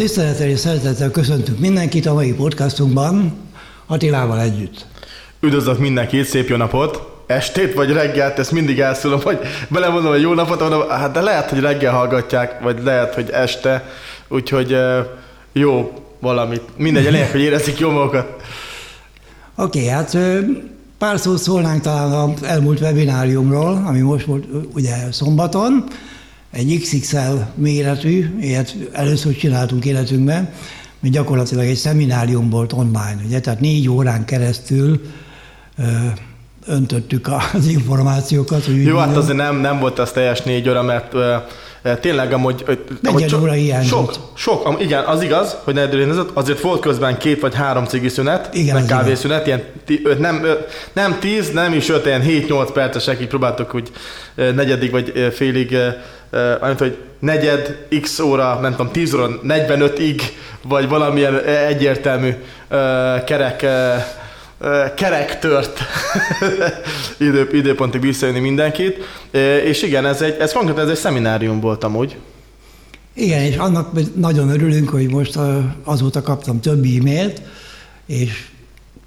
Tisztelettel és szeretettel köszöntünk mindenkit a mai podcastunkban Attilával együtt. Üdvözlök mindenkit, szép jó napot! Estét vagy reggelt, ezt mindig elszólom, hogy belemondom, hogy jó napot, mondom, hát de lehet, hogy reggel hallgatják, vagy lehet, hogy este, úgyhogy jó valamit. Mindegy, a lényeg, hogy érezik jó magukat. Oké, okay, hát pár szót szólnánk talán az elmúlt webináriumról, ami most volt ugye szombaton egy XXL méretű, ilyet először csináltunk életünkben, mi gyakorlatilag egy szeminárium volt online, ugye, tehát négy órán keresztül ö, öntöttük az információkat. Hogy Jó, hát azért nem, nem volt az teljes négy óra, mert ö, tényleg amúgy... Negyed óra Sok, sok, am, igen, az igaz, hogy negyed óra azért volt közben két vagy három cigi szünet, igen, meg kávészünet, ilyen nem, nem tíz, nem is öt, ilyen 7-8 percesek, így próbáltuk úgy negyedik vagy félig amit, hogy negyed, x óra, nem tudom, 10 óra, 45-ig, vagy valamilyen egyértelmű kerek kerek tört idő, időpontig visszajönni mindenkit. És igen, ez, egy, ez konkrétan ez egy szeminárium volt amúgy. Igen, és annak nagyon örülünk, hogy most azóta kaptam több e-mailt, és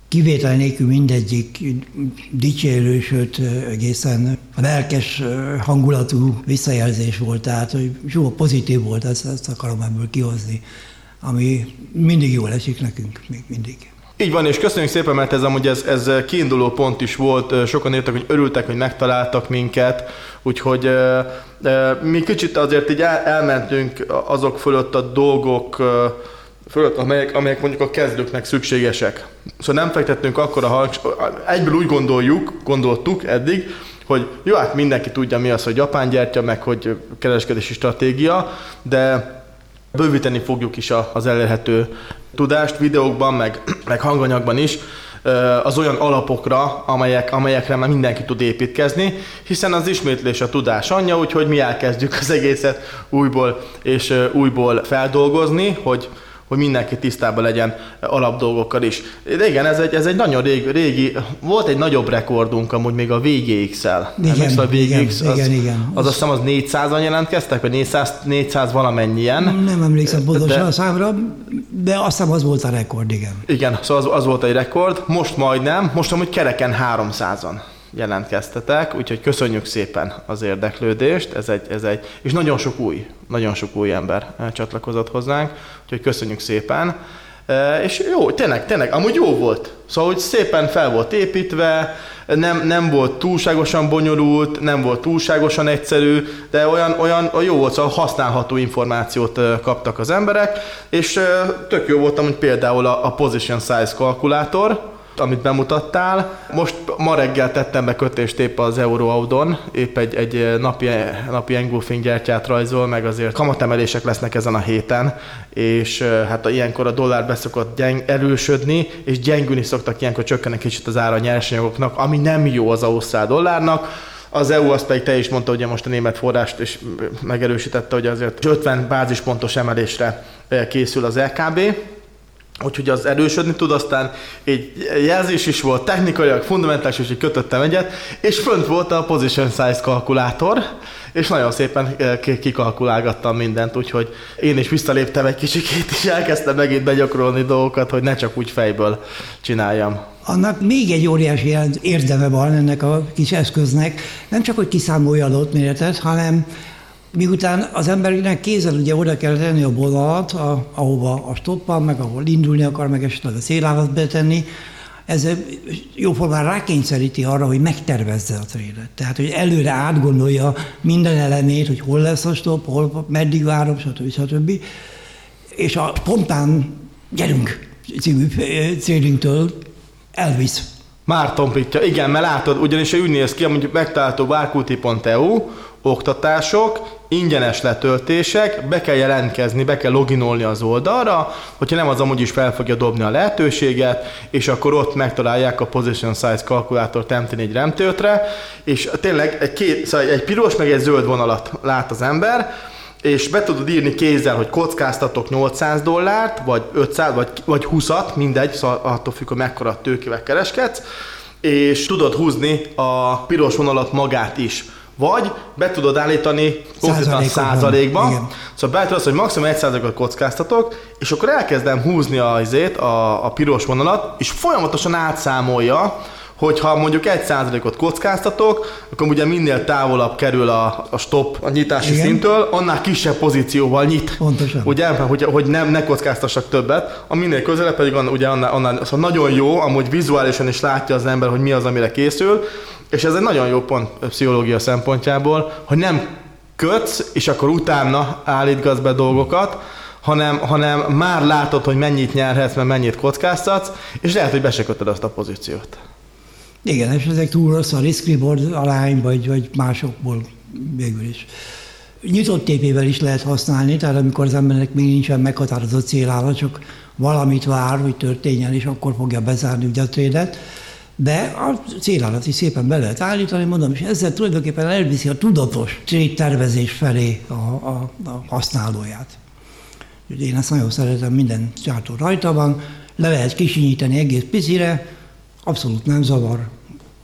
kivétel nélkül mindegyik dicsérő, sőt egészen lelkes hangulatú visszajelzés volt, tehát hogy jó, pozitív volt, ezt, ezt akarom ebből kihozni, ami mindig jól esik nekünk, még mindig. Így van, és köszönjük szépen, mert ez amúgy ez, ez kiinduló pont is volt. Sokan írtak, hogy örültek, hogy megtaláltak minket, úgyhogy mi kicsit azért így el, elmentünk azok fölött a dolgok fölött, amelyek, amelyek mondjuk a kezdőknek szükségesek. Szóval nem fektettünk akkor a halk, egyből úgy gondoljuk, gondoltuk eddig, hogy jó, hát mindenki tudja mi az, hogy japán gyertya, meg hogy kereskedési stratégia, de bővíteni fogjuk is az elérhető tudást videókban, meg, meg hanganyagban is, az olyan alapokra, amelyek, amelyekre már mindenki tud építkezni, hiszen az ismétlés a tudás anyja, úgyhogy mi elkezdjük az egészet újból és újból feldolgozni, hogy hogy mindenki tisztában legyen alapdolgokkal is. De igen, ez egy, ez egy nagyon régi, régi, volt egy nagyobb rekordunk amúgy még a VGX-el. Igen, a VGX, igen, az, igen, igen. Az, azt hiszem az 400-an jelentkeztek, vagy 400, 400 valamennyien. Nem emlékszem pontosan a számra, de azt hiszem az volt a rekord, igen. Igen, szóval az, az volt egy rekord, most majdnem, most amúgy kereken 300-an jelentkeztetek, úgyhogy köszönjük szépen az érdeklődést, ez egy, ez egy, és nagyon sok új, nagyon sok új ember csatlakozott hozzánk, úgyhogy köszönjük szépen. E, és jó, tényleg, tényleg, amúgy jó volt. Szóval, hogy szépen fel volt építve, nem, nem volt túlságosan bonyolult, nem volt túlságosan egyszerű, de olyan, olyan jó volt, szóval használható információt e, kaptak az emberek, és tök jó volt hogy például a, a Position Size kalkulátor, amit bemutattál. Most ma reggel tettem be kötést épp az Euroaudon, épp egy, egy napi, napi engulfing gyertyát rajzol, meg azért kamatemelések lesznek ezen a héten, és hát ilyenkor a dollár beszokott gyeng, erősödni, és gyengülni szoktak ilyenkor csökkenni kicsit az ára a nyersanyagoknak, ami nem jó az ausztrál dollárnak. Az EU azt pedig te is mondta, ugye most a német forrást is megerősítette, hogy azért 50 bázispontos emelésre készül az LKB úgyhogy az erősödni tud, aztán egy jelzés is volt, technikailag, fundamentális, úgyhogy kötöttem egyet, és fönt volt a position size kalkulátor, és nagyon szépen eh, kikalkulálgattam mindent, úgyhogy én is visszaléptem egy kicsikét, és elkezdtem megint begyakorolni dolgokat, hogy ne csak úgy fejből csináljam. Annak még egy óriási érdeme van ennek a kis eszköznek, nem csak, hogy kiszámolja adott méretet, hanem Miután az embernek kézzel ugye oda kell tenni a vonalat, a, ahova a stoppal, meg ahol indulni akar, meg esetleg a szélávat betenni, ez jóformán rákényszeríti arra, hogy megtervezze a trélet. Tehát, hogy előre átgondolja minden elemét, hogy hol lesz a stop, hol, meddig várom, stb. stb. És a spontán gyerünk című célünktől elvisz. Már tompítja, igen, mert látod, ugyanis úgy néz ki, hogy megtalálható várkulti.eu, oktatások, ingyenes letöltések, be kell jelentkezni, be kell loginolni az oldalra, hogyha nem az amúgy is fel fogja dobni a lehetőséget, és akkor ott megtalálják a Position Size kalkulátort MT4 remtőtre, és tényleg egy, két, szóval egy piros meg egy zöld vonalat lát az ember, és be tudod írni kézzel, hogy kockáztatok 800 dollárt, vagy 500, vagy, vagy 20-at, mindegy, szóval attól függ, hogy mekkora tőkével kereskedsz, és tudod húzni a piros vonalat magát is vagy be tudod állítani konkrétan százalékban. Igen. Szóval beállítod azt, hogy maximum 1 százalékot kockáztatok, és akkor elkezdem húzni a, a, a piros vonalat, és folyamatosan átszámolja, hogyha mondjuk egy százalékot kockáztatok, akkor ugye minél távolabb kerül a, a stop a nyitási Igen. szintől, annál kisebb pozícióval nyit. Pontosan. Ugye, hogy, hogy nem, ne kockáztassak többet, a minél közelebb pedig ugye annál, annál szóval nagyon jó, amúgy vizuálisan is látja az ember, hogy mi az, amire készül, és ez egy nagyon jó pont pszichológia szempontjából, hogy nem kötsz, és akkor utána állítgatsz be dolgokat, hanem, hanem már látod, hogy mennyit nyerhetsz, mert mennyit kockáztatsz, és lehet, hogy be azt a pozíciót. Igen, és ezek túl rossz a risk reward alány, vagy, vagy másokból végül is. Nyitott tépével is lehet használni, tehát amikor az embernek még nincsen meghatározott célállat, csak valamit vár, hogy történjen, és akkor fogja bezárni ugye a trédet. De a célállat is szépen be lehet állítani, mondom, és ezzel tulajdonképpen elviszi a tudatos tervezés felé a, a, a használóját. Úgyhogy én ezt nagyon szeretem, minden csártó rajta van, le lehet kisinyítani egész picire, abszolút nem zavar.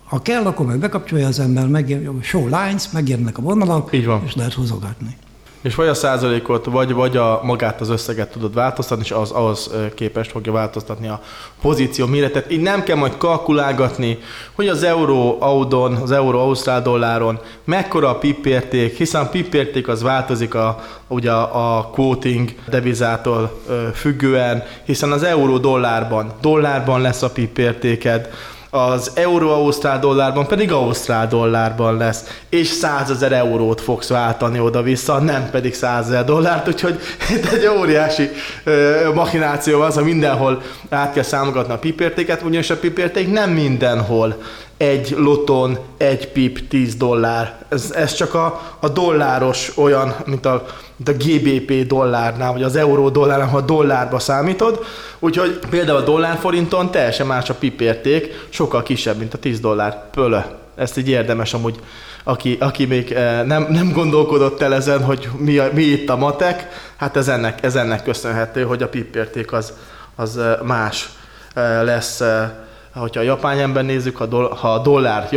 Ha kell, akkor meg bekapcsolja az ember, meg show lines, megjelennek a vonalak, Így van. és lehet húzogatni. És vagy a százalékot, vagy, vagy a magát az összeget tudod változtatni, és az ahhoz képest fogja változtatni a pozíció méretet. Így nem kell majd kalkulálgatni, hogy az euró audon, az euró ausztrál dolláron mekkora a pipérték, hiszen a pipérték az változik a, ugye a quoting devizától függően, hiszen az euró dollárban, dollárban lesz a pipértéked, az euró ausztrál dollárban pedig ausztrál dollárban lesz, és 100 ezer eurót fogsz váltani oda-vissza, nem pedig 100 ezer dollárt, úgyhogy itt egy óriási ö, machináció van, szóval mindenhol át kell számogatni a pipértéket, ugyanis a pipérték nem mindenhol egy loton, egy pip, 10 dollár. Ez, ez csak a, a dolláros olyan, mint a, mint a GBP dollárnál, vagy az euró dollárnál, ha dollárba számítod. Úgyhogy például a dollárforinton teljesen más a pip érték, sokkal kisebb, mint a 10 dollár. Pölö. Ezt így érdemes amúgy, aki, aki még eh, nem, nem gondolkodott el ezen, hogy mi, a, mi itt a matek, hát ez ennek, ez ennek köszönhető, hogy a pip érték az, az eh, más eh, lesz hogyha a japán ember nézzük, ha, do, ha a dollár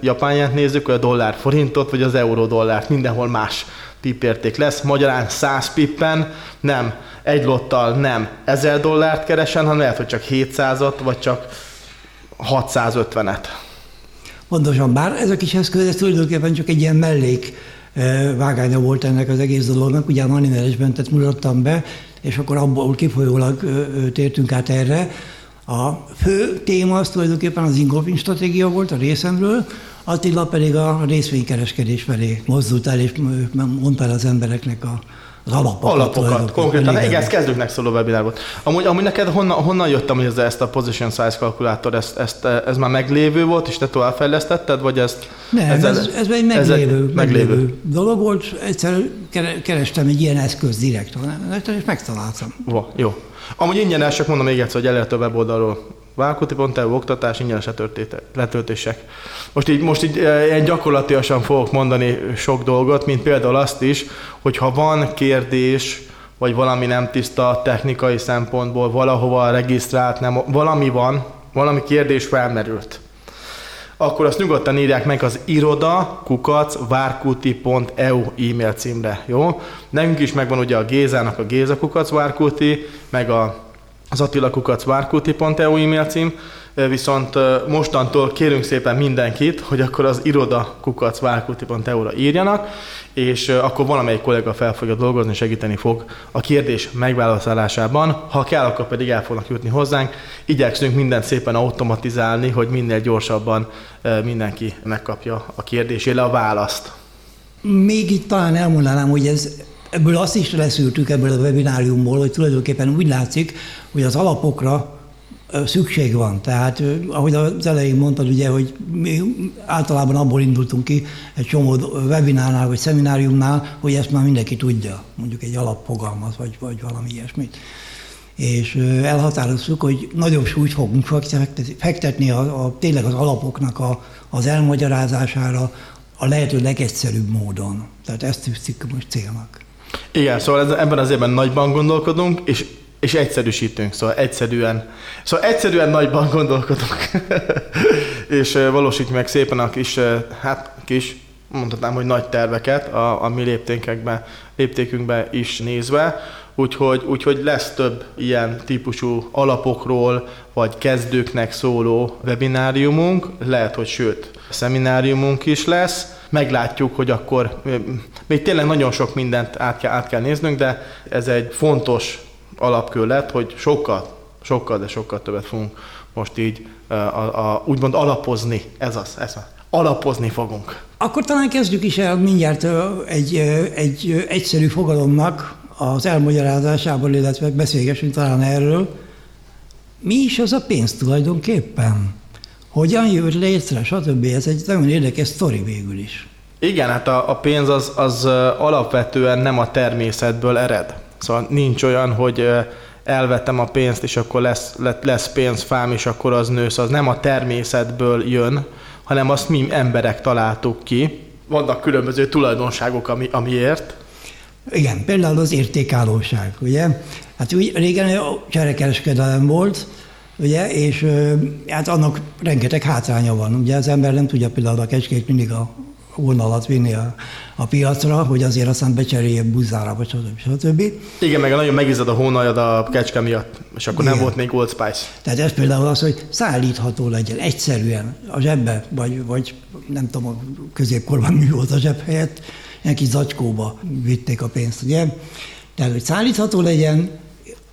japán nézzük, vagy a dollár forintot, vagy az euró dollárt, mindenhol más pipérték lesz. Magyarán 100 pippen nem, egy lottal nem 1000 dollárt keresen, hanem lehet, hogy csak 700-at, vagy csak 650-et. Pontosan, bár ez a kis eszköz, ez tulajdonképpen csak egy ilyen mellék vágánya volt ennek az egész dolognak, ugye a money managementet mutattam be, és akkor abból kifolyólag tértünk át erre, a fő téma az tulajdonképpen az ingolfing stratégia volt a részemről, Attila pedig a részvénykereskedés felé mozdult el, és mondta el az embereknek a, az alapokat. Alapokat, konkrétan. Igen, ez kezdőknek szóló webinár volt. Amúgy, amúgy neked honnan, honnan jöttem, hogy ez, ezt a Position Size kalkulátor, ezt, ezt, ez már meglévő volt, és te továbbfejlesztetted, vagy ezt... Nem, ez, ez, ez egy meglévő, ez egy meglévő, meglévő dolog volt. Egyszer kerestem egy ilyen eszköz direkt, és megtaláltam. Va, jó. Amúgy ingyenes, csak mondom még egyszer, hogy elérhető a weboldalról. Válkuti.eu oktatás, ingyenes letöltések. Most így, most így eh, ilyen gyakorlatilag fogok mondani sok dolgot, mint például azt is, hogy ha van kérdés, vagy valami nem tiszta technikai szempontból, valahova regisztrált, nem, valami van, valami kérdés felmerült akkor azt nyugodtan írják meg az iroda kukac várkuti.eu e-mail címre, jó? Nekünk is megvan ugye a Gézának a Géza kukac várkuti, meg a az Attila kukac várkuti.eu e-mail cím, viszont mostantól kérünk szépen mindenkit, hogy akkor az iroda kukac várkuti.eu-ra írjanak, és akkor valamelyik kollega fel fogja dolgozni, segíteni fog a kérdés megválaszolásában. Ha kell, akkor pedig el fognak jutni hozzánk. Igyekszünk mindent szépen automatizálni, hogy minél gyorsabban mindenki megkapja a kérdésére a választ. Még itt talán elmondanám, hogy ez ebből azt is leszűrtük ebből a webináriumból, hogy tulajdonképpen úgy látszik, hogy az alapokra szükség van. Tehát, ahogy az elején mondtad, ugye, hogy mi általában abból indultunk ki egy csomó webinárnál vagy szemináriumnál, hogy ezt már mindenki tudja, mondjuk egy alapfogalmat, vagy, vagy valami ilyesmit. És elhatároztuk, hogy nagyobb súlyt fogunk fektetni a, a, tényleg az alapoknak a, az elmagyarázására a lehető legegyszerűbb módon. Tehát ezt tűztük most célnak. Igen, szóval ez, ebben az évben nagyban gondolkodunk, és és egyszerűsítünk, szóval egyszerűen, szóval egyszerűen nagyban gondolkodunk, és valósítjuk meg szépen a kis, hát kis, mondhatnám, hogy nagy terveket a, a mi léptékekben, léptékünkben is nézve, úgyhogy, úgyhogy lesz több ilyen típusú alapokról, vagy kezdőknek szóló webináriumunk, lehet, hogy sőt, szemináriumunk is lesz, meglátjuk, hogy akkor még tényleg nagyon sok mindent át kell, át kell néznünk, de ez egy fontos alapkő lett, hogy sokkal, sokkal, de sokkal többet fogunk most így a, a, úgymond alapozni, ez az, ez az, alapozni fogunk. Akkor talán kezdjük is el mindjárt egy, egy egyszerű fogalomnak az elmagyarázásával, illetve beszélgessünk talán erről. Mi is az a pénz tulajdonképpen? Hogyan jött létre, stb. Ez egy nagyon érdekes sztori végül is. Igen, hát a, a pénz az, az alapvetően nem a természetből ered. Szóval nincs olyan, hogy elvettem a pénzt, és akkor lesz, lesz pénzfám, és akkor az nősz. Az nem a természetből jön, hanem azt mi emberek találtuk ki. Vannak különböző tulajdonságok, ami, amiért. Igen, például az értékállóság, ugye? Hát úgy régen cserekereskedelem volt, ugye, és hát annak rengeteg hátránya van. Ugye az ember nem tudja például a kecskét mindig a vonalat vinni a, a piacra, hogy azért aztán becserélje buzára, vagy stb. stb. Igen, meg nagyon megizad a hónajad a kecske miatt, és akkor Igen. nem volt még Old Spice. Tehát ez például az, hogy szállítható legyen egyszerűen a zsebbe, vagy, vagy nem tudom, a középkorban mi volt a zseb helyett, kis zacskóba vitték a pénzt, ugye? Tehát, hogy szállítható legyen,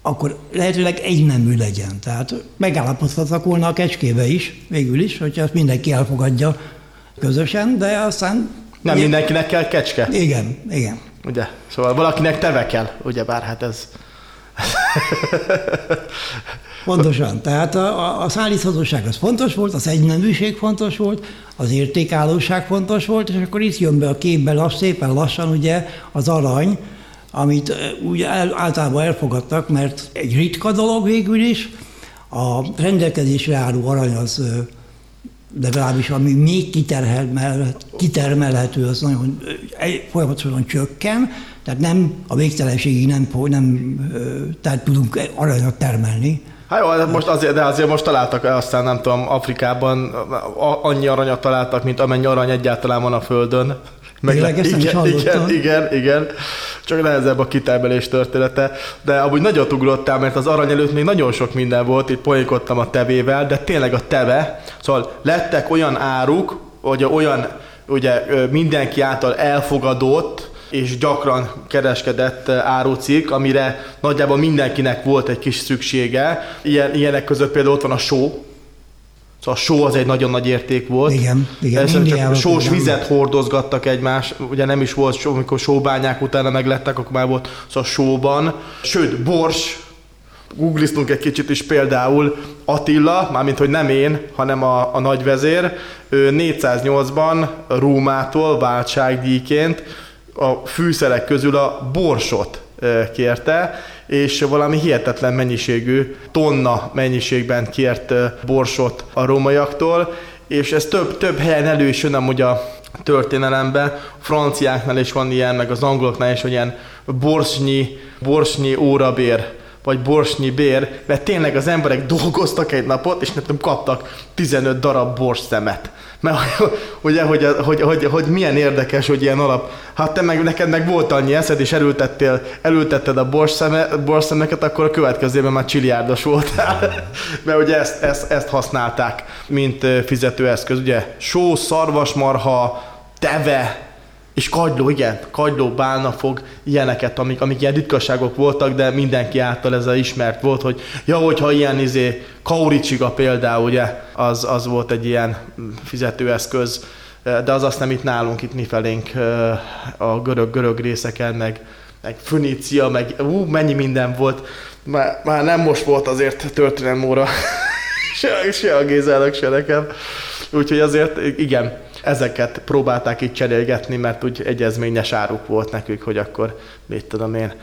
akkor lehetőleg egy nemű legyen. Tehát megállapodhatok volna a kecskébe is, végül is, hogyha azt mindenki elfogadja, közösen, de aztán... Nem ugye, mindenkinek kell kecske. Igen, igen. Ugye? Szóval valakinek teve kell, ugye bár hát ez... Pontosan. Tehát a, a, a szállíthatóság az fontos volt, az egyneműség fontos volt, az értékállóság fontos volt, és akkor itt jön be a képbe lass, szépen lassan ugye az arany, amit úgy általában elfogadtak, mert egy ritka dolog végül is, a rendelkezésre álló arany az legalábbis ami még kitermelhető, az nagyon folyamatosan csökken, tehát nem a végtelenségig nem, nem tehát tudunk aranyat termelni. Hát jó, de, most azért, de azért most találtak aztán nem tudom, Afrikában annyi aranyat találtak, mint amennyi arany egyáltalán van a Földön. Meg Tényleg, igen, igen, igen, igen, csak nehezebb a kitermelés története. De amúgy nagyot ugrottál, mert az arany előtt még nagyon sok minden volt, itt poénkodtam a tevével, de tényleg a teve, szóval lettek olyan áruk, vagy olyan ugye mindenki által elfogadott, és gyakran kereskedett árucik, amire nagyjából mindenkinek volt egy kis szüksége. Ilyen, ilyenek között például ott van a só, Szóval a só az egy nagyon nagy érték volt. Igen, igen. csak sós vizet hordozgattak egymás, ugye nem is volt só, amikor sóbányák utána meglettek, akkor már volt szóval sóban. Sőt, bors, googliztunk egy kicsit is például Attila, mármint hogy nem én, hanem a, a nagyvezér, ő 408-ban Rómától váltságdíjként a fűszerek közül a borsot kérte, és valami hihetetlen mennyiségű, tonna mennyiségben kért borsot a rómaiaktól, és ez több, több helyen elő is jön amúgy a történelemben. A franciáknál is van ilyen, meg az angoloknál is, hogy ilyen borsnyi, borsnyi órabér vagy borsnyi bér, mert tényleg az emberek dolgoztak egy napot, és nem tudom, kaptak 15 darab borsszemet. Mert ugye, hogy, hogy, hogy, hogy, milyen érdekes, hogy ilyen alap. Hát te meg, neked meg volt annyi eszed, és elültettél, elültetted a borszemeket, akkor a következőben már csiliárdos voltál. Mert ugye ezt, ezt, ezt használták, mint fizetőeszköz. Ugye só, szarvasmarha, teve, és kagyló, igen, kagyló, bálna fog, ilyeneket, amik, amik ilyen ritkaságok voltak, de mindenki által ez a ismert volt, hogy ja, hogyha ilyen izé, kauricsiga például, ugye, az, az volt egy ilyen fizetőeszköz, de az azt nem itt nálunk, itt mi felénk a görög-görög részeken, meg, meg Fönícia, meg ú, mennyi minden volt. Már, már nem most volt azért történelmóra óra, se, se a Gézának, se nekem. Úgyhogy azért igen, ezeket próbálták így cserélgetni, mert úgy egyezményes áruk volt nekük, hogy akkor mit tudom én,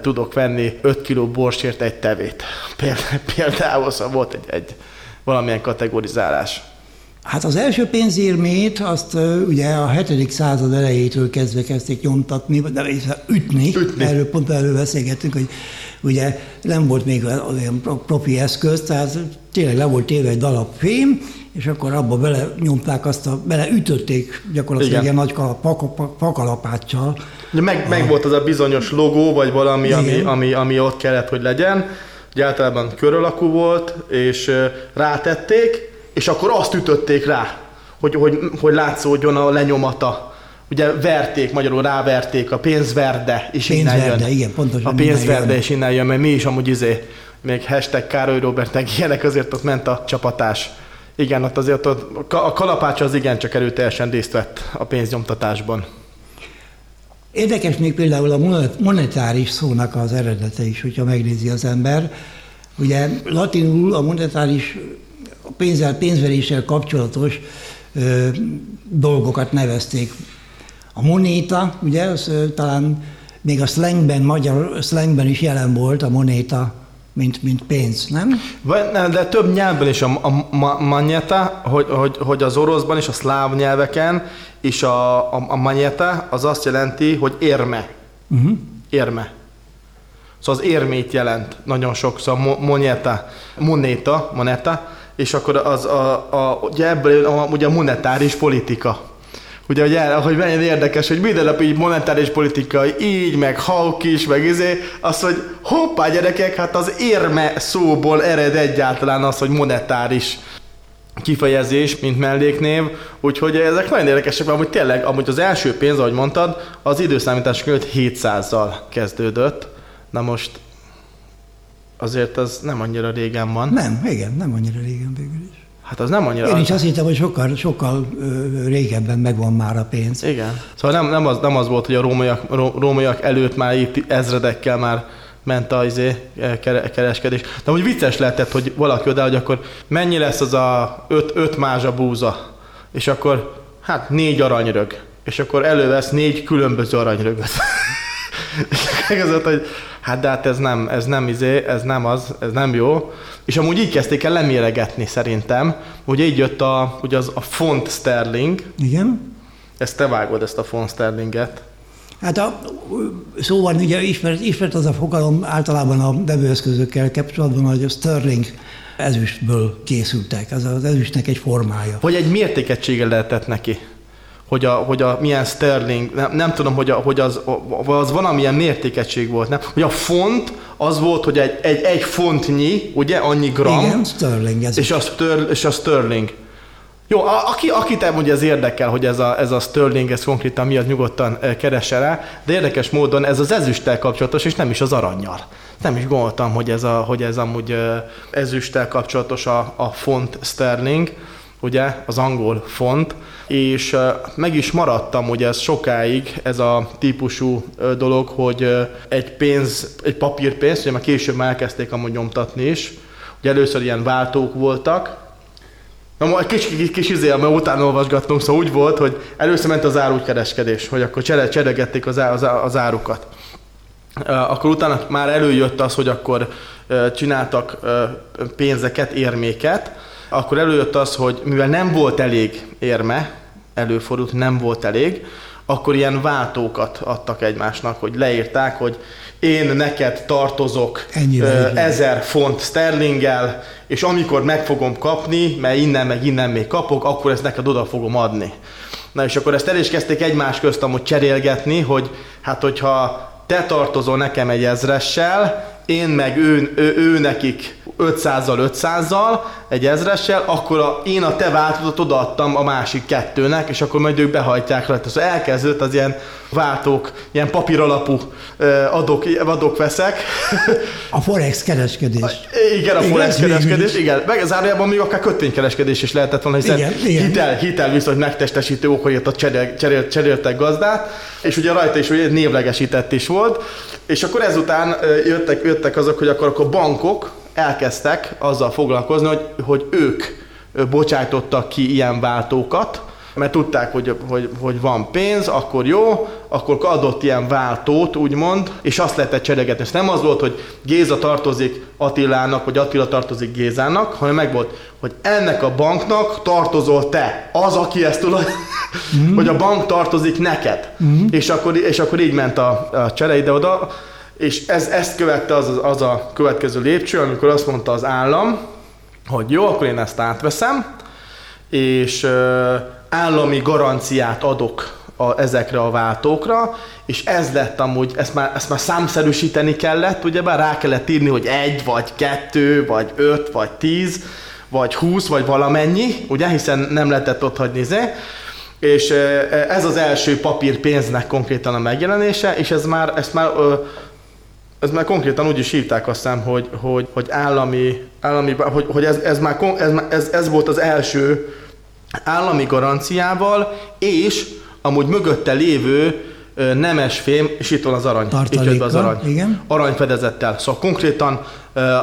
tudok venni 5 kiló borsért egy tevét. Például szóval volt egy, egy valamilyen kategorizálás. Hát az első pénzérmét azt ugye a 7. század elejétől kezdve kezdték nyomtatni, de ütni. ütni. Erről pont erről beszélgettünk, hogy ugye nem volt még olyan profi eszköz, tehát tényleg le volt téve egy dalap fém, és akkor abba bele nyomták azt, a, bele ütötték gyakorlatilag Igen. ilyen nagy pakalapáccsal. Meg, meg volt az a bizonyos logó, vagy valami, ami, ami, ami ott kellett, hogy legyen. Ugye általában kör alakú volt, és rátették, és akkor azt ütötték rá, hogy, hogy, hogy látszódjon a lenyomata. Ugye verték, magyarul ráverték a pénzverde, és pénzverde, innen jön. igen, pontosan. A pénzverde, és innen jön, mert mi is amúgy izé, még hashtag Károly Robert, meg ilyenek, azért ott ment a csapatás. Igen, ott azért ott, a kalapács az igen csak erőteljesen részt vett a pénznyomtatásban. Érdekes még például a monetáris szónak az eredete is, hogyha megnézi az ember. Ugye latinul a monetáris a pénzzel, pénzveréssel kapcsolatos ö, dolgokat nevezték. A monéta, ugye, az talán még a slangben, magyar slangben is jelen volt a monéta, mint, mint pénz, nem? De több nyelvben is a, a, a manyeta, hogy, hogy, hogy az oroszban és a szláv nyelveken, és a, a, a manyeta az azt jelenti, hogy érme. Uh-huh. Érme. Szóval az érmét jelent nagyon sokszor, moneta, monéta, moneta, és akkor az a, a, ugye ebből a, ugye a monetáris politika. Ugye, hogy, el, hogy mennyire érdekes, hogy minden nap így monetáris politika, így, meg hauk is, meg izé, az, hogy hoppá gyerekek, hát az érme szóból ered egyáltalán az, hogy monetáris kifejezés, mint melléknév, úgyhogy ezek nagyon érdekesek, mert amúgy tényleg, amúgy az első pénz, ahogy mondtad, az időszámítás között 700-zal kezdődött. Na most azért az nem annyira régen van. Nem, igen, nem annyira régen végül is. Hát az nem annyira... Én is azt hittem, hogy sokkal, sokkal régebben megvan már a pénz. Igen. Szóval nem, nem, az, nem az volt, hogy a rómaiak, rómaiak előtt már itt ezredekkel már ment a izé, e, kereskedés. De úgy vicces lehetett, hogy valaki oda, hogy akkor mennyi lesz az a öt, öt mázsa búza, és akkor hát négy aranyrög, és akkor elővesz négy különböző aranyrögöt. és hogy hát de hát ez nem, ez nem izé, ez nem az, ez nem jó. És amúgy így kezdték el leméregetni szerintem. Ugye így jött a, ugye az, a font sterling. Igen. Ezt te vágod, ezt a font sterlinget. Hát a, szóval ugye ismert, ismert az a fogalom általában a vevőeszközökkel kapcsolatban, hogy a sterling ezüstből készültek, ez az ezüstnek egy formája. Vagy egy mértékegysége lehetett neki hogy a, hogy a milyen sterling, nem, nem tudom, hogy, a, hogy az, az valamilyen mértékegység volt, nem? Hogy a font az volt, hogy egy, egy, egy fontnyi, ugye, annyi gram. Igen, sterling. Ez és, a ster, és a sterling. Jó, a, aki, akit ugye ez érdekel, hogy ez a, ez a sterling, ez konkrétan miatt nyugodtan keresse rá, de érdekes módon ez az ezüsttel kapcsolatos, és nem is az aranyjal. Nem is gondoltam, hogy ez, a, hogy ez amúgy ezüsttel kapcsolatos a, a font sterling ugye, az angol font, és meg is maradtam, hogy ez sokáig, ez a típusú dolog, hogy egy pénz, egy papírpénz, ugye már később már elkezdték amúgy nyomtatni is, ugye először ilyen váltók voltak, Na, egy kis, kis, kis izé, mert utána olvasgattunk, szóval úgy volt, hogy először ment az árúkereskedés, hogy akkor csere, cseregették az, az, az árukat. Akkor utána már előjött az, hogy akkor csináltak pénzeket, érméket, akkor előjött az, hogy mivel nem volt elég érme, előfordult, nem volt elég, akkor ilyen váltókat adtak egymásnak, hogy leírták, hogy én neked tartozok Ennyire, ezer font sterlinggel, és amikor meg fogom kapni, mert innen meg innen még kapok, akkor ezt neked oda fogom adni. Na és akkor ezt el is kezdték egymás közt amúgy cserélgetni, hogy hát hogyha te tartozol nekem egy ezressel, én meg ő, ő, ő nekik 500-zal, 500-zal, egy ezressel, akkor a, én a te változatot odaadtam a másik kettőnek, és akkor majd ők behajtják rajta. Szóval elkezdődött az ilyen váltók, ilyen papír alapú adok, adok veszek. A forex kereskedés. A, igen, a igen, forex kereskedés, igen. Meg zárójában még akár kötvénykereskedés is lehetett volna, hiszen igen, igen. hitel, hitel viszont megtestesítő okojért a cserél, cserél, cseréltek gazdát, és ugye rajta is ugye névlegesített is volt, és akkor ezután jöttek, jöttek azok, hogy akkor, akkor bankok, elkezdtek azzal foglalkozni, hogy, hogy ők bocsájtottak ki ilyen váltókat, mert tudták, hogy, hogy, hogy van pénz, akkor jó, akkor adott ilyen váltót, úgymond, és azt lehetett cseregetni. Ez nem az volt, hogy Géza tartozik Attilának, vagy Attila tartozik Gézának, hanem meg volt, hogy ennek a banknak tartozol te, az, aki ezt tudod, mm. hogy a bank tartozik neked. Mm. És, akkor, és akkor így ment a, a csere ide-oda, és ez, ezt követte az, az a következő lépcső, amikor azt mondta az állam, hogy jó, akkor én ezt átveszem, és ö, állami garanciát adok a, ezekre a váltókra, és ez lett amúgy, ezt már, ezt már számszerűsíteni kellett, ugyebár rá kellett írni, hogy egy, vagy kettő, vagy öt, vagy tíz, vagy húsz, vagy valamennyi, ugye, hiszen nem lehetett ott hagyni zé. És ez az első papírpénznek konkrétan a megjelenése, és ez már, ezt már ez már konkrétan úgy is hívták azt hiszem, hogy, hogy, hogy állami, állami hogy, hogy ez, ez, már, ez, ez, ez volt az első állami garanciával, és amúgy mögötte lévő nemes fém, és itt van az arany. Itt jött az arany. Igen. Aranyfedezettel. Szóval konkrétan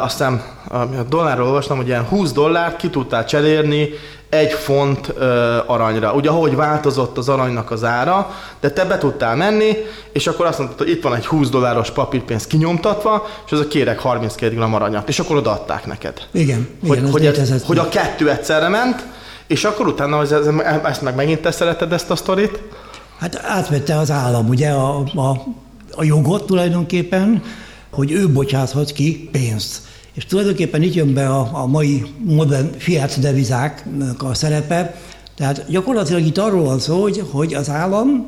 azt hiszem, a dollárról olvastam, hogy ilyen 20 dollárt ki tudtál cserélni egy font ö, aranyra. Ugye ahogy változott az aranynak az ára, de te be tudtál menni, és akkor azt mondtad, hogy itt van egy 20 dolláros papírpénz kinyomtatva, és az a kérek 32 gram aranyat, és akkor odaadták neked. Igen, hogy, igen hogy, ez, hogy a kettő egyszerre ment, és akkor utána, hogy ez, ezt meg megint te szereted ezt a sztorit? Hát átvette az állam ugye a, a, a jogot tulajdonképpen, hogy ő bocsáthat ki pénzt. És tulajdonképpen itt jön be a, a mai modern fiat devizáknak a szerepe. Tehát gyakorlatilag itt arról van szó, hogy, hogy az állam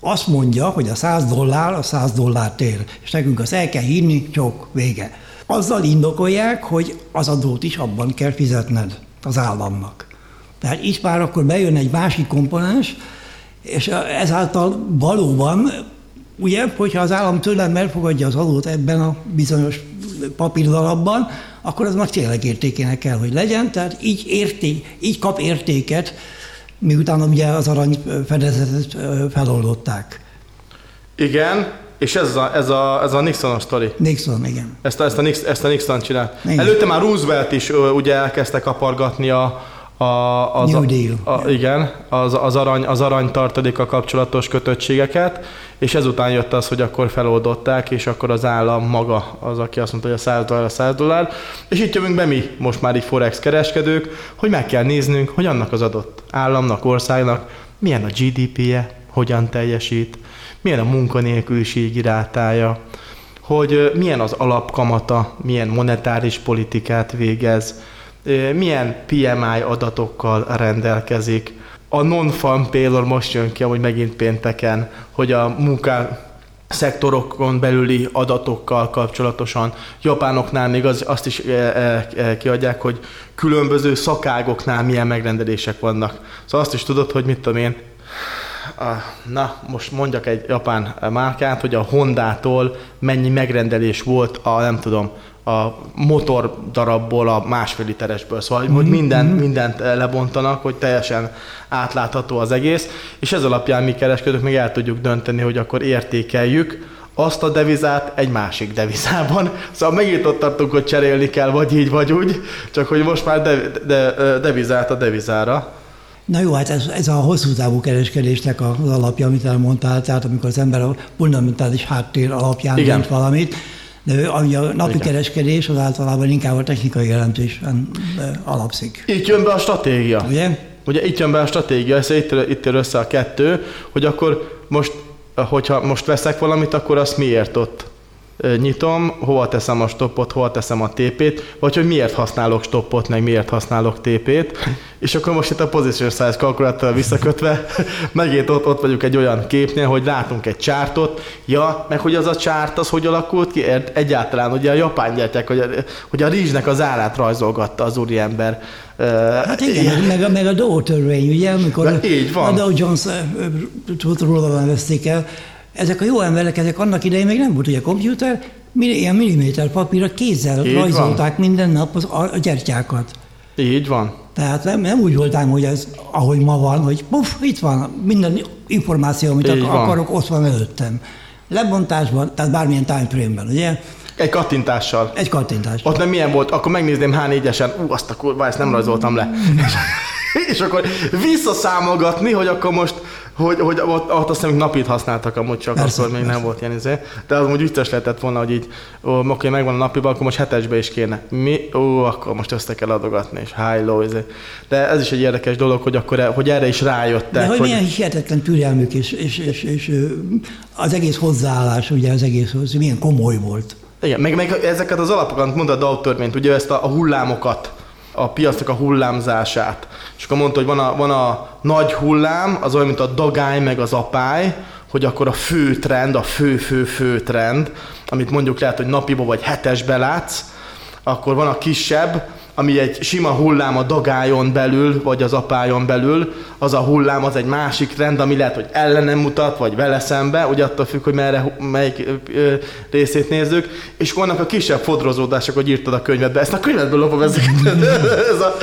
azt mondja, hogy a 100 dollár a 100 dollár tér, és nekünk azt el kell hinni, csak vége. Azzal indokolják, hogy az adót is abban kell fizetned az államnak. Tehát itt már akkor bejön egy másik komponens, és ezáltal valóban, ugye, hogyha az állam tőlem elfogadja az adót ebben a bizonyos papírdalapban, akkor az már tényleg értékének kell, hogy legyen, tehát így, érték, így kap értéket, miután ugye az arany fedezetet feloldották. Igen, és ez a, ez a, ez a Nixon sztori. Nixon, igen. Ezt a, ezt a, Nixon, ezt a Nixon csinált. Előtte már Roosevelt is ugye elkezdte kapargatni a, a, az, New Deal. A, igen, az, az, arany, az arany a kapcsolatos kötöttségeket, és ezután jött az, hogy akkor feloldották, és akkor az állam maga az, aki azt mondta, hogy a 100 dollár a 100 dollár, és itt jövünk be mi, most már így forex kereskedők, hogy meg kell néznünk, hogy annak az adott államnak, országnak milyen a GDP-je, hogyan teljesít, milyen a munkanélküliségi rátája, hogy milyen az alapkamata, milyen monetáris politikát végez, milyen PMI adatokkal rendelkezik. A non-farm payroll most jön ki, hogy megint pénteken, hogy a munká szektorokon belüli adatokkal kapcsolatosan. Japánoknál még az, azt is e, e, kiadják, hogy különböző szakágoknál milyen megrendelések vannak. Szóval azt is tudod, hogy mit tudom én, na, most mondjak egy japán márkát, hogy a Honda-tól mennyi megrendelés volt a, nem tudom, a motor darabból, a másfél literesből. Szóval, mm-hmm. hogy minden, mhm. mindent lebontanak, hogy teljesen átlátható az egész, és ez alapján mi kereskedők még el tudjuk dönteni, hogy akkor értékeljük azt a devizát egy másik devizában. Szóval megint ott tartunk, hogy cserélni kell, vagy így, vagy úgy, csak hogy most már de, de, devizát a devizára. Na jó, hát ez, ez a hosszú távú kereskedésnek az alapja, amit elmondtál, tehát amikor az ember a fundamentális háttér alapján dönt valamit, de ami a napi Igen. kereskedés az általában inkább a technikai jelentésben alapszik. Itt jön be a stratégia. Ugye? Ugye itt jön be a stratégia, ez itt, itt jön össze a kettő, hogy akkor most, hogyha most veszek valamit, akkor azt miért ott nyitom, hova teszem a stoppot, hova teszem a TP-t, vagy hogy miért használok stoppot, meg miért használok TP-t, és akkor most itt a position size kalkulátorral visszakötve, megint ott, ott vagyunk egy olyan képnél, hogy látunk egy csártot, ja, meg hogy az a csárt, az hogy alakult ki, egyáltalán ugye a japán gyertek, hogy a, hogy a rizsnek az árát rajzolgatta az úriember. Hát igen, ilyen. meg, a, meg a Dow törvény, ugye, amikor De így van. a Dow Jones róla veszték el, ezek a jó emberek, ezek annak idején még nem volt ugye komputer, ilyen milliméter papírra kézzel Így rajzolták van. minden nap az, a gyertyákat. Így van. Tehát nem, nem úgy voltam, hogy ez, ahogy ma van, hogy puf, itt van minden információ, amit Így akarok, van. ott van előttem. Lebontásban, tehát bármilyen time frame-ben, ugye? Egy kattintással. Egy kattintás. Ott nem milyen volt, akkor megnézném H4-esen, ú, azt a kurva, ezt nem rajzoltam le. és akkor visszaszámolgatni, hogy akkor most, hogy, hogy ott, ott azt hiszem, napit használtak amúgy csak, persze, akkor még persze. nem volt ilyen izé. De az úgy vicces lehetett volna, hogy így, ó, oké, megvan a napiba, akkor most hetesbe is kéne. Mi? Ó, akkor most össze kell adogatni, és high low, izé. De ez is egy érdekes dolog, hogy akkor hogy erre is rájöttek. De hogy, hogy milyen hihetetlen türelmük, és, és, és, és, az egész hozzáállás, ugye az egészhoz, milyen komoly volt. Igen, meg, meg ezeket az alapokat, mondta a Dow törvényt, ugye ezt a, a hullámokat, a piacnak a hullámzását. És akkor mondta, hogy van a, van a nagy hullám, az olyan, mint a dagály meg az apály, hogy akkor a fő trend, a fő-fő-fő trend, amit mondjuk lehet, hogy napiba vagy hetesbe látsz, akkor van a kisebb, ami egy sima hullám a dagájon belül, vagy az apájon belül, az a hullám az egy másik rend, ami lehet, hogy ellenem mutat, vagy vele szembe, ugye attól függ, hogy merre, melyik ö, részét nézzük, és vannak a kisebb fodrozódások, hogy írtad a könyvedbe. Ezt a könyvedből lopom ezeket. ez, a,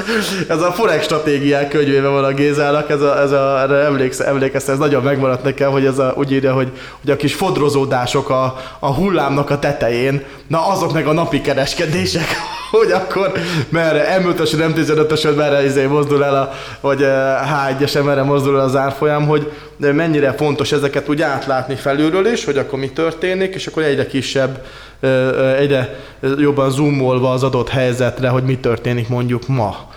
ez a Forex stratégiák könyvében van a Gézának, ez a, ez a, erre emléksz, emlékeztem, ez nagyon megmaradt nekem, hogy ez a, úgy írja, hogy, hogy a kis fodrozódások a, a hullámnak a tetején, na azok meg a napi kereskedések, hogy akkor merre M5-ös, M15-ös, merre izé mozdul el, a, vagy H1-esen merre mozdul el az árfolyam, hogy mennyire fontos ezeket úgy átlátni felülről is, hogy akkor mi történik, és akkor egyre kisebb, egyre jobban zoomolva az adott helyzetre, hogy mi történik mondjuk ma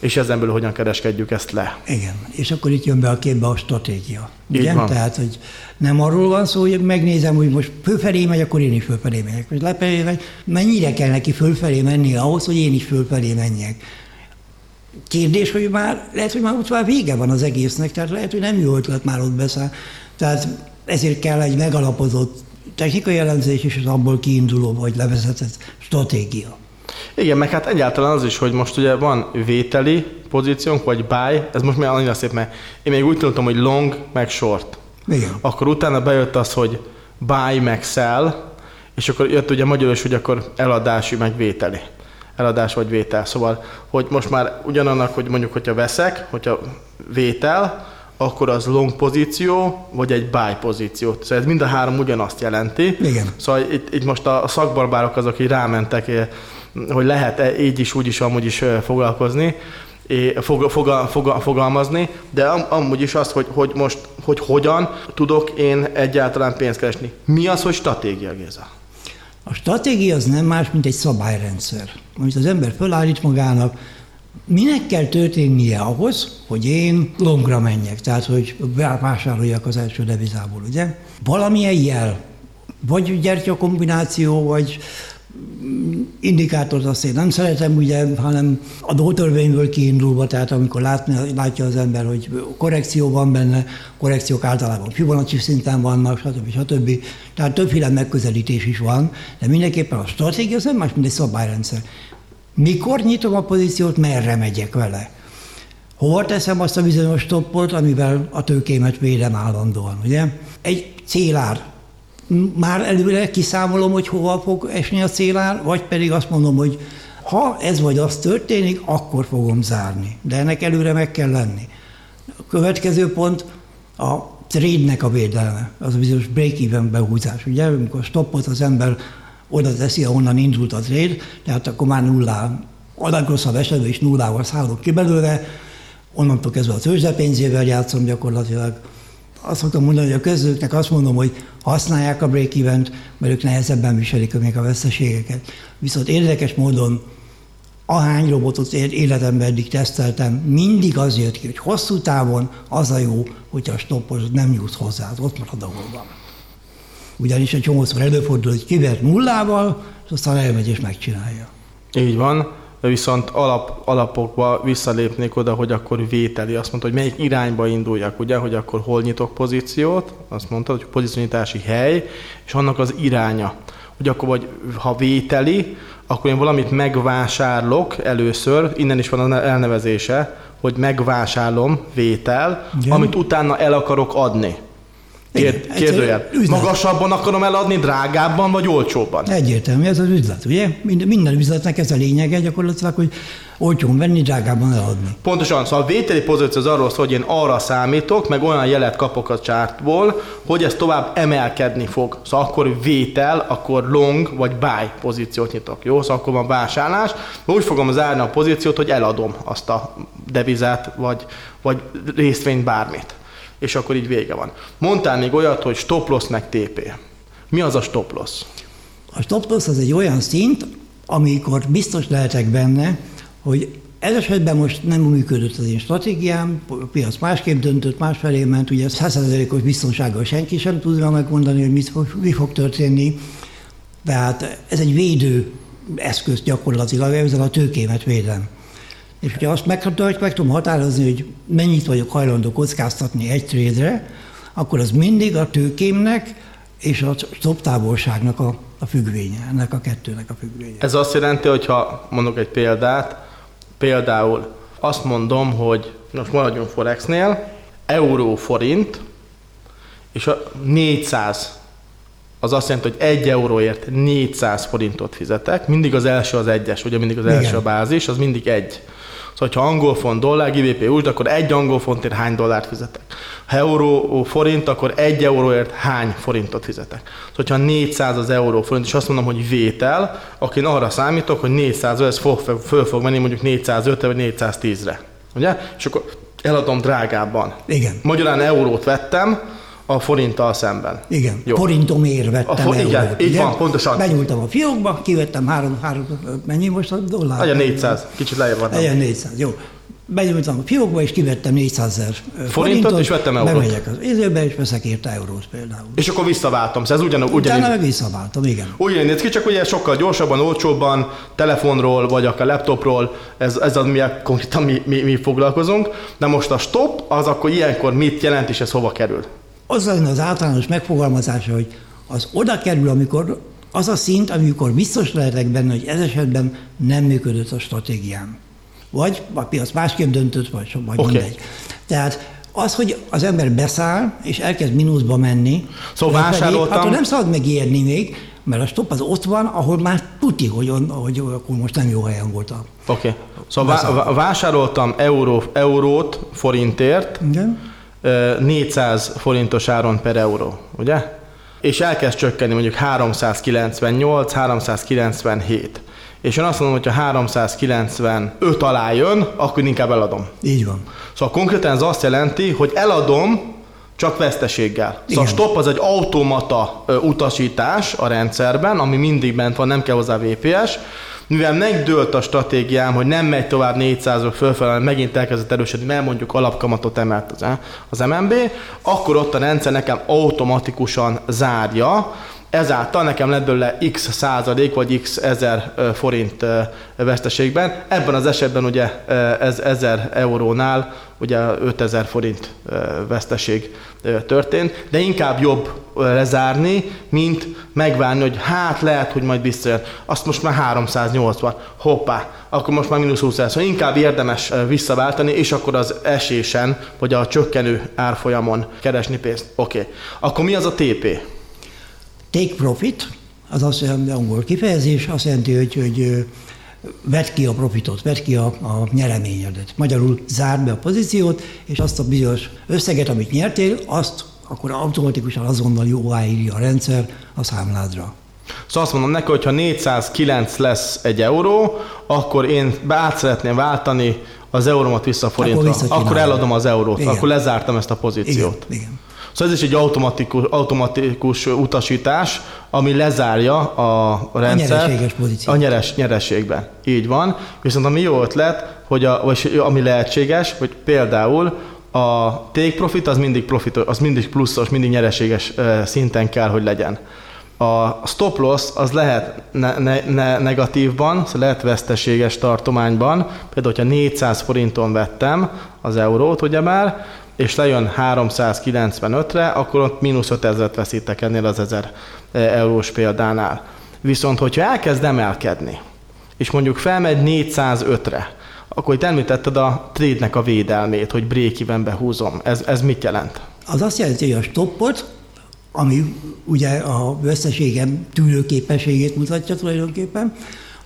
és ezen belül hogyan kereskedjük ezt le. Igen, és akkor itt jön be a képbe a stratégia. Így ugye? Van. Tehát, hogy nem arról van szó, hogy megnézem, hogy most fölfelé megy, akkor én is fölfelé megyek. Most lefelé megy, mennyire kell neki fölfelé menni ahhoz, hogy én is fölfelé menjek. Kérdés, hogy már lehet, hogy már ott már vége van az egésznek, tehát lehet, hogy nem jó ötlet már ott beszáll. Tehát ezért kell egy megalapozott technikai elemzés és az abból kiinduló vagy levezetett stratégia. Igen, meg hát egyáltalán az is, hogy most ugye van vételi pozíciónk, vagy buy, ez most már annyira szép, mert én még úgy tudtam, hogy long, meg short. Igen. Akkor utána bejött az, hogy buy, meg sell, és akkor jött ugye magyarul is, hogy akkor eladási, meg vételi. Eladás vagy vétel. Szóval, hogy most már ugyanannak, hogy mondjuk, hogyha veszek, hogyha vétel, akkor az long pozíció, vagy egy buy pozíció. Szóval ez mind a három ugyanazt jelenti. Igen. Szóval itt, itt most a szakbarbárok azok, akik rámentek hogy lehet így is, úgy is, amúgy is foglalkozni, fog, fog, fog, fogalmazni, de am, amúgy is azt, hogy, hogy most, hogy hogyan tudok én egyáltalán pénzt keresni. Mi az, hogy stratégia, Géza? A stratégia az nem más, mint egy szabályrendszer. Amit az ember fölállít magának, minek kell történnie ahhoz, hogy én longra menjek, tehát hogy vásároljak az első devizából, ugye? Valamilyen jel, vagy gyertya kombináció, vagy indikátort azt én nem szeretem, ugye, hanem a doltörvényből kiindulva, tehát amikor látni, látja az ember, hogy korrekció van benne, korrekciók általában Fibonacci szinten vannak, stb. stb. Tehát többféle megközelítés is van, de mindenképpen a stratégia az nem más, mint egy szabályrendszer. Mikor nyitom a pozíciót, merre megyek vele? Hova teszem azt a bizonyos stoppot, amivel a tőkémet védem állandóan, ugye? Egy célár már előre kiszámolom, hogy hova fog esni a célár, vagy pedig azt mondom, hogy ha ez vagy az történik, akkor fogom zárni. De ennek előre meg kell lenni. A következő pont a trade-nek a védelme, az a bizonyos break-even behúzás. Ugye, amikor stoppot az ember oda teszi, ahonnan indult a trade, tehát akkor már nullá, a legrosszabb esetben is nullával szállok ki belőle, onnantól kezdve a tőzsdepénzével játszom gyakorlatilag, azt szoktam mondani, hogy a közlőknek azt mondom, hogy használják a break event mert ők nehezebben viselik még a veszteségeket. Viszont érdekes módon ahány robotot életemben eddig teszteltem, mindig az jött ki, hogy hosszú távon az a jó, hogyha a stoppos nem jut hozzá, ott marad, ahol van. Ugyanis egy csomószor előfordul, hogy kivert nullával, és aztán elmegy és megcsinálja. Így van viszont alap, alapokba visszalépnék oda, hogy akkor vételi. Azt mondta, hogy melyik irányba induljak, ugye, hogy akkor hol nyitok pozíciót, azt mondta, hogy pozícionítási hely, és annak az iránya. Hogy akkor vagy, ha vételi, akkor én valamit megvásárlok először, innen is van az elnevezése, hogy megvásárlom, vétel, Igen. amit utána el akarok adni. Kér, kérdőjel. Magasabban akarom eladni, drágábban vagy olcsóbban? Egyértelmű, ez az üzlet, ugye? Minden, üzletnek ez a lényege gyakorlatilag, hogy olcsón venni, drágában eladni. Pontosan, szóval a vételi pozíció az arról szól, hogy én arra számítok, meg olyan jelet kapok a csártból, hogy ez tovább emelkedni fog. Szóval akkor vétel, akkor long vagy buy pozíciót nyitok. Jó, szóval akkor van vásárlás. Úgy fogom zárni a pozíciót, hogy eladom azt a devizát, vagy, vagy részvényt, bármit és akkor így vége van. Mondtál még olyat, hogy stop loss meg TP. Mi az a stop loss? A stop loss az egy olyan szint, amikor biztos lehetek benne, hogy ez esetben most nem működött az én stratégiám, a piac másképp döntött, másfelé ment, ugye 100%-os biztonsággal senki sem tudja megmondani, hogy mit, mi fog történni. Tehát ez egy védő eszköz gyakorlatilag, ezzel a tőkémet védem. És hogyha azt meg, meg tudom határozni, hogy mennyit vagyok hajlandó kockáztatni egy trédre, akkor az mindig a tőkémnek és a stop távolságnak a, a függvénye, ennek a kettőnek a függvénye. Ez azt jelenti, hogy ha mondok egy példát, például azt mondom, hogy most maradjunk Forexnél, euró-forint, és a 400 az azt jelenti, hogy 1 euróért 400 forintot fizetek. Mindig az első az egyes, ugye mindig az Igen. első a bázis, az mindig egy. Szóval, ha angol font dollár, GBP úgy, akkor egy angol fontért hány dollárt fizetek. Ha euró forint, akkor egy euróért hány forintot fizetek. Szóval, ha 400 az euró forint, és azt mondom, hogy vétel, akkor én arra számítok, hogy 400 ez fog, föl fog menni mondjuk 405-re vagy 410-re. Ugye? És akkor eladom drágábban. Igen. Magyarán eurót vettem, a forinttal szemben. Igen, Jó. forintomért vettem a for, Igen, így van, pontosan. Benyúltam a fiókba, kivettem három, három mennyi most a dollár? Legyen 400, kicsit lejjebb van. Legyen 400, jó. Benyúltam a fiókba, és kivettem 400 ezer forintot, forintot, és vettem eurót. Bemegyek az izőbe, és veszek érte eurót például. És akkor visszaváltam, szóval ez ugyanúgy. Utána ugyanígy, meg visszaváltam, igen. Ugyanígy néz ki, csak ugye sokkal gyorsabban, olcsóbban, telefonról, vagy akár laptopról, ez, ez az, mi konkrétan mi, mi, mi foglalkozunk. De most a stop, az akkor ilyenkor mit jelent, és ez hova kerül? Az lenne az általános megfogalmazása, hogy az oda kerül, amikor az a szint, amikor biztos lehetek benne, hogy ez esetben nem működött a stratégiám. Vagy a piac másképp döntött, vagy, vagy okay. mindegy. Tehát az, hogy az ember beszáll, és elkezd mínuszba menni, szóval vásároltam... Hát nem szabad megérni még, mert a stop az ott van, ahol már tuti, hogy, on, hogy akkor most nem jó helyen volt a... Oké. Okay. Szóval vá- vásároltam euró, eurót forintért, Igen 400 forintos áron per euró, ugye? És elkezd csökkenni mondjuk 398, 397. És én azt mondom, hogy ha 395 alá jön, akkor inkább eladom. Így van. Szóval konkrétan ez azt jelenti, hogy eladom csak veszteséggel. Szóval a stop az egy automata utasítás a rendszerben, ami mindig bent van, nem kell hozzá VPS, mivel megdőlt a stratégiám, hogy nem megy tovább 400-ok fölfelé, megint elkezdett erősödni, mert mondjuk alapkamatot emelt az, az MNB, akkor ott a rendszer nekem automatikusan zárja, ezáltal nekem lett belőle x százalék vagy x ezer forint veszteségben. Ebben az esetben ugye ez 1000 eurónál ugye 5000 forint veszteség történt, de inkább jobb lezárni, mint megvárni, hogy hát lehet, hogy majd visszajön. Azt most már 380, hoppá, akkor most már mínusz 20 szóval inkább érdemes visszaváltani, és akkor az esésen, vagy a csökkenő árfolyamon keresni pénzt. Oké. Okay. Akkor mi az a TP? Take profit, az azt jelenti, angol kifejezés, azt jelenti, hogy, hogy vedd ki a profitot, vedd ki a, a nyereményedet. Magyarul zárd be a pozíciót, és azt a bizonyos összeget, amit nyertél, azt akkor automatikusan azonnal jóváírja a rendszer a számládra. Szóval azt mondom neki, hogy ha 409 lesz egy euró, akkor én át szeretném váltani az eurómat vissza forintra. Akkor, akkor eladom az eurót, igen. akkor lezártam ezt a pozíciót. Igen, igen. Szóval ez is egy automatikus, automatikus utasítás, ami lezárja a rendszer. A nyereséges pozíciót. A nyeres, nyereségben. Így van. Viszont ami jó ötlet, hogy a, vagy ami lehetséges, hogy például a take profit az mindig profit, az mindig pluszos, mindig nyereséges szinten kell, hogy legyen. A stop loss az lehet ne, ne, ne negatívban, szóval lehet veszteséges tartományban, például, hogyha 400 forinton vettem az eurót, ugye már, és lejön 395-re, akkor ott mínusz 5000-et veszítek ennél az 1000 eh, eurós példánál. Viszont, hogyha elkezd emelkedni, és mondjuk felmegy 405-re, akkor itt említetted a trade-nek a védelmét, hogy break behúzom. Ez, ez mit jelent? Az azt jelenti, hogy a stoppot ami ugye a összességem tűrőképességét mutatja tulajdonképpen,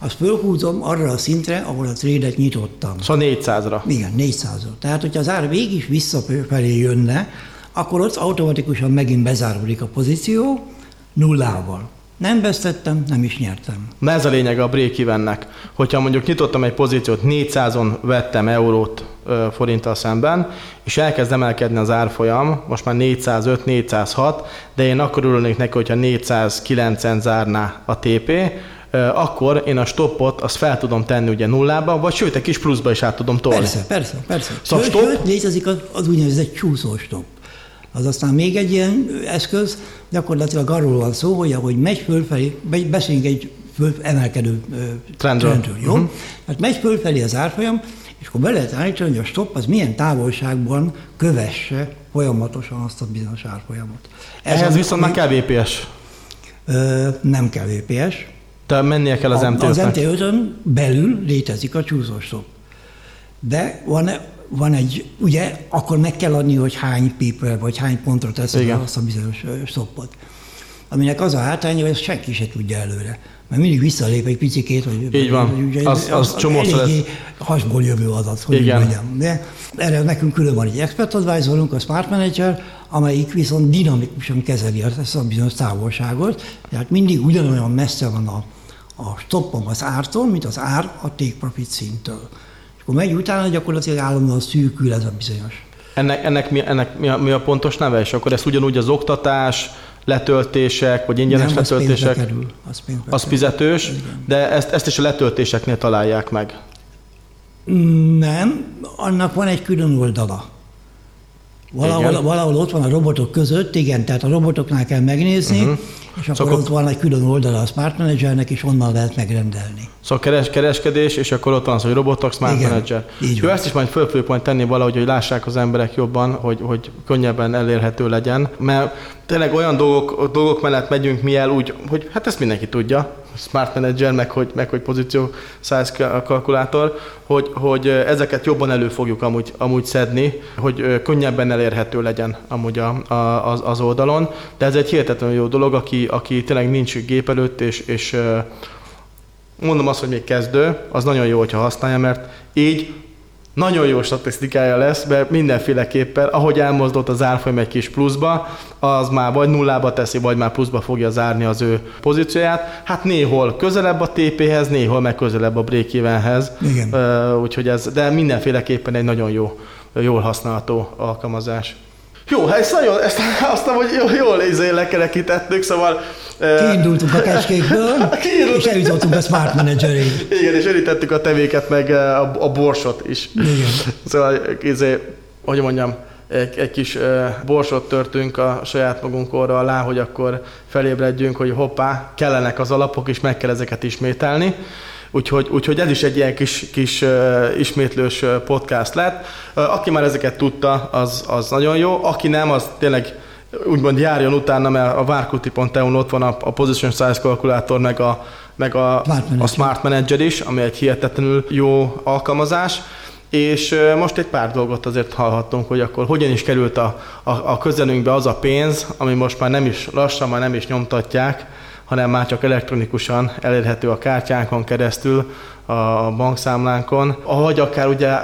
azt fölhúzom arra a szintre, ahol a trédet nyitottam. Szóval 400-ra. Igen, 400-ra. Tehát, hogyha az ár végig visszafelé jönne, akkor ott automatikusan megint bezáródik a pozíció nullával. Nem vesztettem, nem is nyertem. Na ez a lényeg a break evennek. Hogyha mondjuk nyitottam egy pozíciót, 400-on vettem eurót ö, forinttal szemben, és elkezd emelkedni az árfolyam, most már 405, 406, de én akkor örülnék neki, hogyha 409-en zárná a TP, akkor én a stoppot azt fel tudom tenni ugye nullába, vagy sőt, egy kis pluszba is át tudom tolni. Persze, persze, persze. Szóval sőt, stop... létezik az, az úgynevezett csúszóstop. Az aztán még egy ilyen eszköz, gyakorlatilag arról van szó, hogy ahogy megy fölfelé, beszéljünk egy föl, emelkedő trendről, trendről jó? Uh-huh. Hát megy fölfelé az árfolyam, és akkor be lehet állítani, hogy a stop az milyen távolságban kövesse folyamatosan azt a bizonyos árfolyamot. Ez Ehhez viszont már kell VPS. Ö, nem kell VPS. De mennie kell az mt Az MT5-ön belül létezik a csúszóstop. De van, van egy, ugye akkor meg kell adni, hogy hány pípel, vagy hány pontra teszed azt a bizonyos stoppot. Aminek az a hátránya, hogy ezt senki se tudja előre. Mert mindig visszalép egy picikét, hogy Így van, ugye, az, az, az csomószor ez... hasból jövő adat, hogy Igen. mondjam. De erre nekünk külön van egy expert advisorunk, a Smart Manager, amelyik viszont dinamikusan kezeli ezt a bizonyos távolságot, tehát mindig ugyanolyan messze van a, a stoppom az ártól, mint az ár a take profit szinttől. És akkor megy utána, gyakorlatilag állandóan szűkül ez a bizonyos. Ennek, ennek, mi, ennek mi, a, mi a pontos neve? És akkor ezt ugyanúgy az oktatás, letöltések, vagy ingyenes Nem, letöltések, az, kerül, az, az fizetős, Igen. de ezt, ezt is a letöltéseknél találják meg. Nem, annak van egy külön oldala. Valahol, valahol ott van a robotok között, igen, tehát a robotoknál kell megnézni, uh-huh. és akkor szóval ott van egy külön oldala a Smart Managernek, és onnan lehet megrendelni. Szóval keres, kereskedés, és akkor ott van az, hogy robotok, Smart igen, Manager. Így Jó, ezt is majd föl fogjuk majd tenni valahogy, hogy lássák az emberek jobban, hogy, hogy könnyebben elérhető legyen. Mert tényleg olyan dolgok, dolgok mellett megyünk mi el úgy, hogy hát ezt mindenki tudja, Smart Manager, meg hogy, meg hogy pozíció size kalkulátor, hogy, hogy ezeket jobban elő fogjuk amúgy, amúgy szedni, hogy könnyebben elérhető legyen amúgy a, a, az, az oldalon. De ez egy hihetetlenül jó dolog, aki, aki tényleg nincs gép előtt, és, és mondom azt, hogy még kezdő, az nagyon jó, hogyha használja, mert így nagyon jó statisztikája lesz, mert mindenféleképpen, ahogy elmozdult az árfolyam egy kis pluszba, az már vagy nullába teszi, vagy már pluszba fogja zárni az ő pozícióját. Hát néhol közelebb a TP-hez, néhol meg közelebb a break Igen. Uh, úgyhogy ez, de mindenféleképpen egy nagyon jó, jól használható alkalmazás. Jó, hát ezt nagyon, ezt azt hogy jól, jól izé lekerekítettük, szóval... Kiindultunk a kecskékből, és eljutottunk a Smart Managerig. Igen, és elítettük a tevéket, meg a, a borsot is. Igen. Szóval, izé, hogy mondjam, egy, egy kis borsot törtünk a saját magunk orra alá, hogy akkor felébredjünk, hogy hoppá, kellenek az alapok, és meg kell ezeket ismételni. Úgyhogy, úgyhogy ez is egy ilyen kis, kis uh, ismétlős podcast lett. Uh, aki már ezeket tudta, az, az nagyon jó. Aki nem, az tényleg úgymond járjon utána, mert a várkuti.eu-n ott van a, a Position Size kalkulátor, meg a, meg a, Smart a Smart Manager is, ami egy hihetetlenül jó alkalmazás. És most egy pár dolgot azért hallhattunk, hogy akkor hogyan is került a, a, a közelünkbe az a pénz, ami most már nem is lassan, már nem is nyomtatják, hanem már csak elektronikusan elérhető a kártyánkon keresztül, a bankszámlánkon, ahogy akár ugye,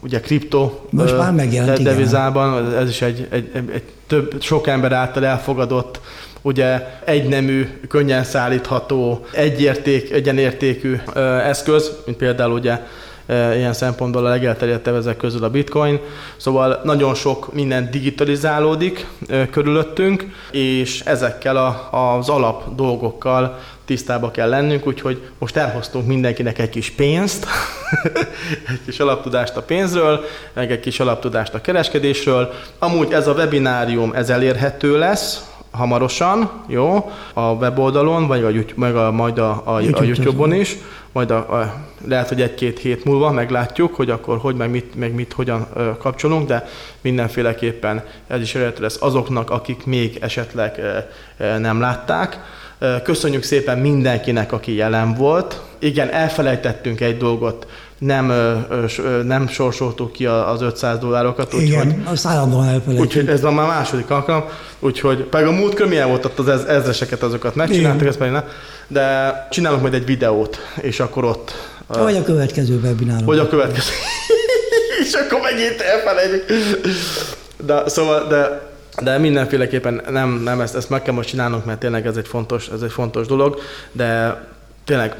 ugye kripto Most már megjelent, devizában, igen. ez is egy, egy, egy, egy több, sok ember által elfogadott ugye egynemű, könnyen szállítható, egyérték, egyenértékű eszköz, mint például ugye ilyen szempontból a legelterjedtebb ezek közül a bitcoin. Szóval nagyon sok minden digitalizálódik körülöttünk, és ezekkel a, az alap dolgokkal tisztába kell lennünk, úgyhogy most elhoztunk mindenkinek egy kis pénzt, egy kis alaptudást a pénzről, meg egy kis alaptudást a kereskedésről. Amúgy ez a webinárium, ez elérhető lesz, hamarosan, jó, a weboldalon, vagy, vagy meg a, majd a, a, a YouTube-on is, majd a, a, lehet, hogy egy-két hét múlva meglátjuk, hogy akkor hogy, meg mit, meg mit hogyan kapcsolunk, de mindenféleképpen ez is elérhető lesz azoknak, akik még esetleg nem látták. Köszönjük szépen mindenkinek, aki jelen volt. Igen, elfelejtettünk egy dolgot, nem, nem sorsoltuk ki az 500 dollárokat. Úgy, Igen, azt állandóan elfelejtjük. Úgyhogy ez már második alkalom, úgyhogy pedig a múltkor milyen volt ott az ez, ezreseket, azokat megcsináltak, ezt pedig nem. De csinálunk majd egy videót, és akkor ott... Vagy a következő webinárban. Vagy a következő. és akkor megint elfelejtjük. De, szóval, de de mindenféleképpen nem, nem ezt, ezt meg kell most csinálnunk, mert tényleg ez egy fontos, ez egy fontos dolog, de tényleg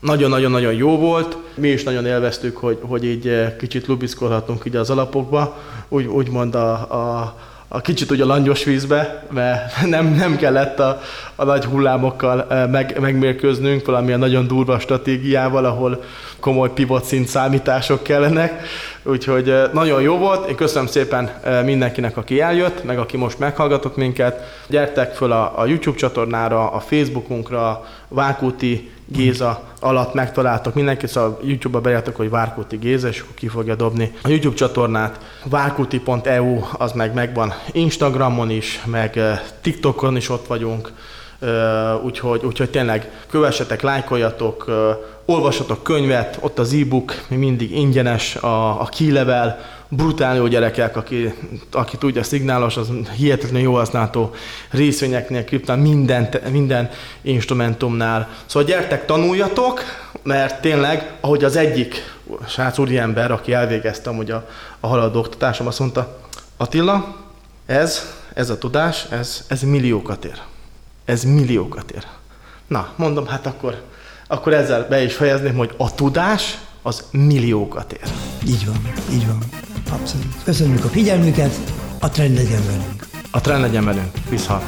nagyon-nagyon-nagyon jó volt. Mi is nagyon élveztük, hogy, hogy így eh, kicsit lubiszkolhatunk így az alapokba, úgy, úgymond a, a, a kicsit ugye a langyos vízbe, mert nem, nem kellett a, a nagy hullámokkal eh, meg, megmérkőznünk valamilyen nagyon durva stratégiával, ahol komoly pivot szint számítások kellenek. Úgyhogy eh, nagyon jó volt. Én köszönöm szépen mindenkinek, aki eljött, meg aki most meghallgatott minket. Gyertek föl a, a YouTube csatornára, a Facebookunkra, Vákúti Géza alatt megtaláltok mindenki, szóval YouTube-ba beírtok, hogy Várkuti Géza, és akkor ki fogja dobni a YouTube csatornát. Várkuti.eu az meg megvan Instagramon is, meg eh, TikTokon is ott vagyunk, eh, úgyhogy, úgyhogy tényleg kövessetek, lájkoljatok, olvassatok könyvet, ott az e-book, mi mindig ingyenes, a, a key level, brutál jó gyerekek, aki, aki tudja, szignálos, az hihetetlenül jó használható részvényeknél, kriptán, minden, minden instrumentumnál. Szóval gyertek, tanuljatok, mert tényleg, ahogy az egyik srác ember, aki elvégezte amúgy a, a haladó oktatásom, azt mondta, Attila, ez, ez a tudás, ez, ez milliókat ér. Ez milliókat ér. Na, mondom, hát akkor, akkor ezzel be is fejezném, hogy a tudás az milliókat ér. Így van, így van. Abszolút. Köszönjük a figyelmüket, a trend legyen velünk. A trend legyen velünk. Viszont.